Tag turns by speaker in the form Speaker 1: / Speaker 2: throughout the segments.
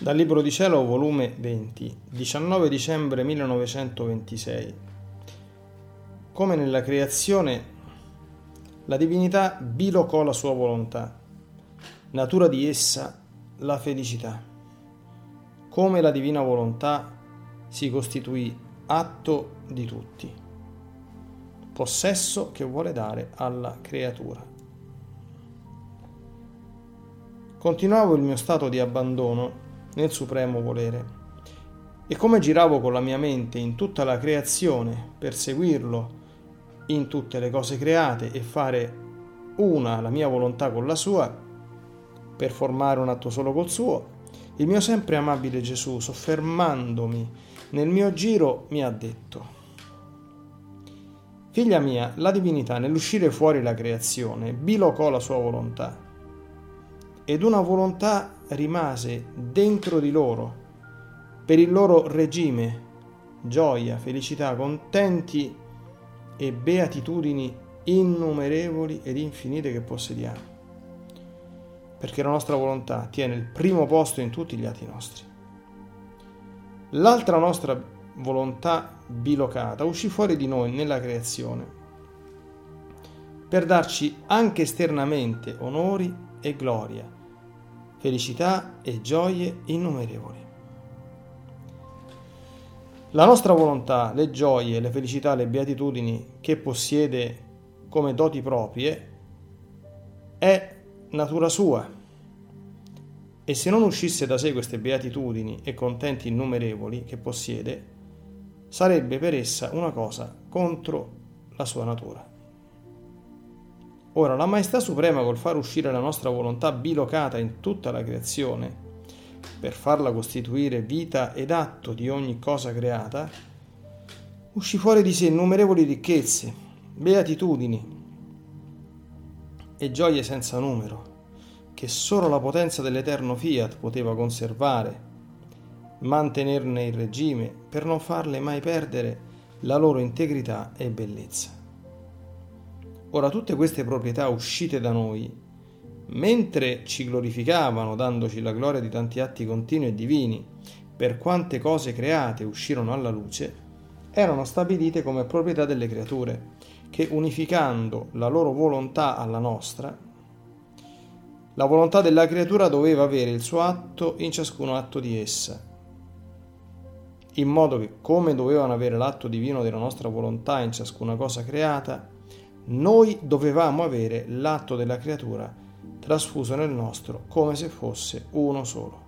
Speaker 1: Dal Libro di Cielo, volume 20, 19 dicembre 1926. Come nella creazione, la divinità bilocò la sua volontà, natura di essa la felicità. Come la divina volontà si costituì atto di tutti, possesso che vuole dare alla creatura. Continuavo il mio stato di abbandono nel supremo volere. E come giravo con la mia mente in tutta la creazione per seguirlo in tutte le cose create e fare una la mia volontà con la sua, per formare un atto solo col suo, il mio sempre amabile Gesù, soffermandomi nel mio giro, mi ha detto, Figlia mia, la divinità nell'uscire fuori la creazione bilocò la sua volontà ed una volontà rimase dentro di loro, per il loro regime, gioia, felicità, contenti e beatitudini innumerevoli ed infinite che possediamo, perché la nostra volontà tiene il primo posto in tutti gli atti nostri. L'altra nostra volontà bilocata uscì fuori di noi nella creazione per darci anche esternamente onori e gloria felicità e gioie innumerevoli. La nostra volontà, le gioie, le felicità, le beatitudini che possiede come doti proprie è natura sua. E se non uscisse da sé queste beatitudini e contenti innumerevoli che possiede, sarebbe per essa una cosa contro la sua natura. Ora, la Maestà Suprema col far uscire la nostra volontà bilocata in tutta la creazione, per farla costituire vita ed atto di ogni cosa creata, uscì fuori di sé innumerevoli ricchezze, beatitudini e gioie senza numero, che solo la potenza dell'eterno fiat poteva conservare, mantenerne il regime per non farle mai perdere la loro integrità e bellezza. Ora tutte queste proprietà uscite da noi, mentre ci glorificavano dandoci la gloria di tanti atti continui e divini, per quante cose create uscirono alla luce, erano stabilite come proprietà delle creature, che unificando la loro volontà alla nostra, la volontà della creatura doveva avere il suo atto in ciascun atto di essa, in modo che come dovevano avere l'atto divino della nostra volontà in ciascuna cosa creata, noi dovevamo avere l'atto della creatura trasfuso nel nostro come se fosse uno solo.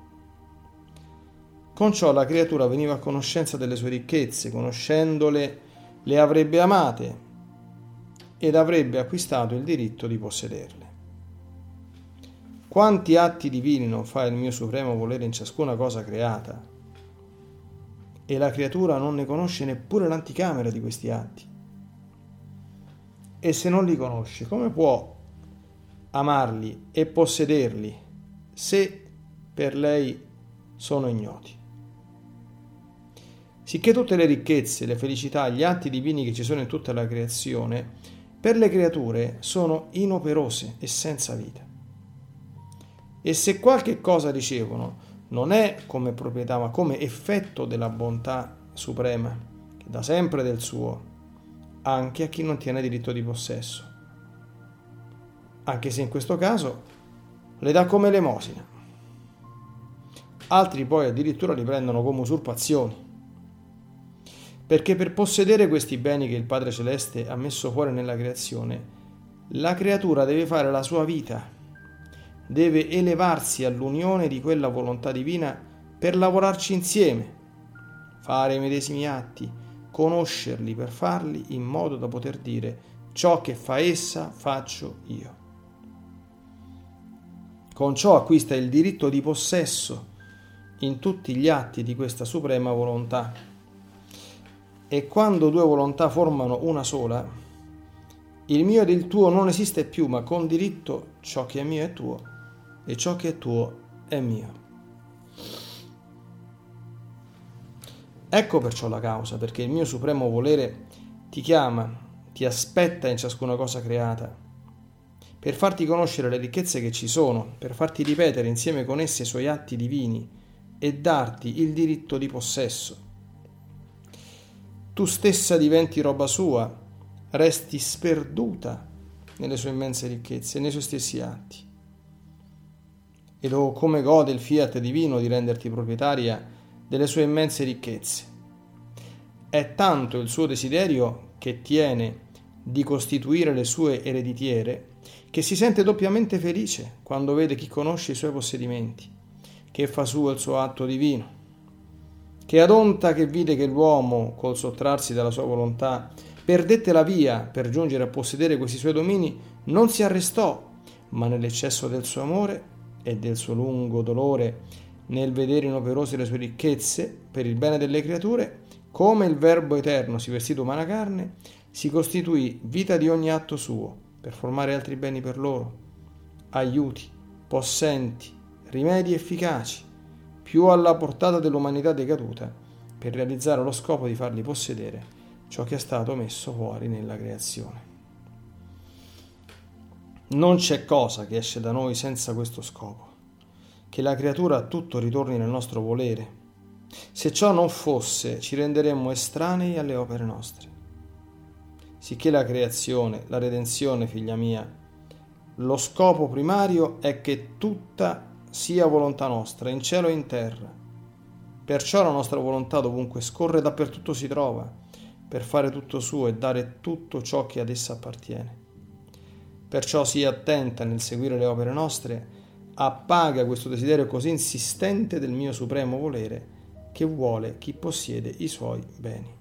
Speaker 1: Con ciò la creatura veniva a conoscenza delle sue ricchezze, conoscendole le avrebbe amate ed avrebbe acquistato il diritto di possederle. Quanti atti divini non fa il mio supremo volere in ciascuna cosa creata? E la creatura non ne conosce neppure l'anticamera di questi atti e se non li conosce, come può amarli e possederli se per lei sono ignoti? Sicché tutte le ricchezze, le felicità, gli atti divini che ci sono in tutta la creazione, per le creature sono inoperose e senza vita. E se qualche cosa ricevono, non è come proprietà, ma come effetto della bontà suprema, che da sempre del suo anche a chi non tiene diritto di possesso, anche se in questo caso le dà come elemosina. Altri poi addirittura li prendono come usurpazioni, perché per possedere questi beni che il Padre Celeste ha messo fuori nella creazione, la creatura deve fare la sua vita, deve elevarsi all'unione di quella volontà divina per lavorarci insieme, fare i medesimi atti, conoscerli per farli in modo da poter dire ciò che fa essa faccio io. Con ciò acquista il diritto di possesso in tutti gli atti di questa suprema volontà. E quando due volontà formano una sola, il mio ed il tuo non esiste più, ma con diritto ciò che è mio è tuo e ciò che è tuo è mio. Ecco perciò la causa, perché il mio supremo volere ti chiama, ti aspetta in ciascuna cosa creata, per farti conoscere le ricchezze che ci sono, per farti ripetere insieme con esse i suoi atti divini, e darti il diritto di possesso. Tu stessa diventi roba sua, resti sperduta nelle sue immense ricchezze, nei suoi stessi atti. Ed oh come gode il fiat divino di renderti proprietaria delle sue immense ricchezze. È tanto il suo desiderio che tiene di costituire le sue ereditiere che si sente doppiamente felice quando vede chi conosce i suoi possedimenti, che fa suo il suo atto divino, che adonta che vide che l'uomo, col sottrarsi dalla sua volontà, perdette la via per giungere a possedere questi suoi domini, non si arrestò, ma nell'eccesso del suo amore e del suo lungo dolore nel vedere inoperose le sue ricchezze per il bene delle creature, come il Verbo eterno si vestito umana carne, si costituì vita di ogni atto suo per formare altri beni per loro, aiuti, possenti, rimedi efficaci, più alla portata dell'umanità decaduta, per realizzare lo scopo di farli possedere ciò che è stato messo fuori nella creazione. Non c'è cosa che esce da noi senza questo scopo, che la creatura a tutto ritorni nel nostro volere. Se ciò non fosse, ci renderemmo estranei alle opere nostre. Sicché la creazione, la redenzione, figlia mia, lo scopo primario è che tutta sia volontà nostra, in cielo e in terra. Perciò la nostra volontà dovunque scorre dappertutto si trova, per fare tutto suo e dare tutto ciò che ad essa appartiene. Perciò sii attenta nel seguire le opere nostre, appaga questo desiderio così insistente del mio supremo volere che vuole chi possiede i suoi beni.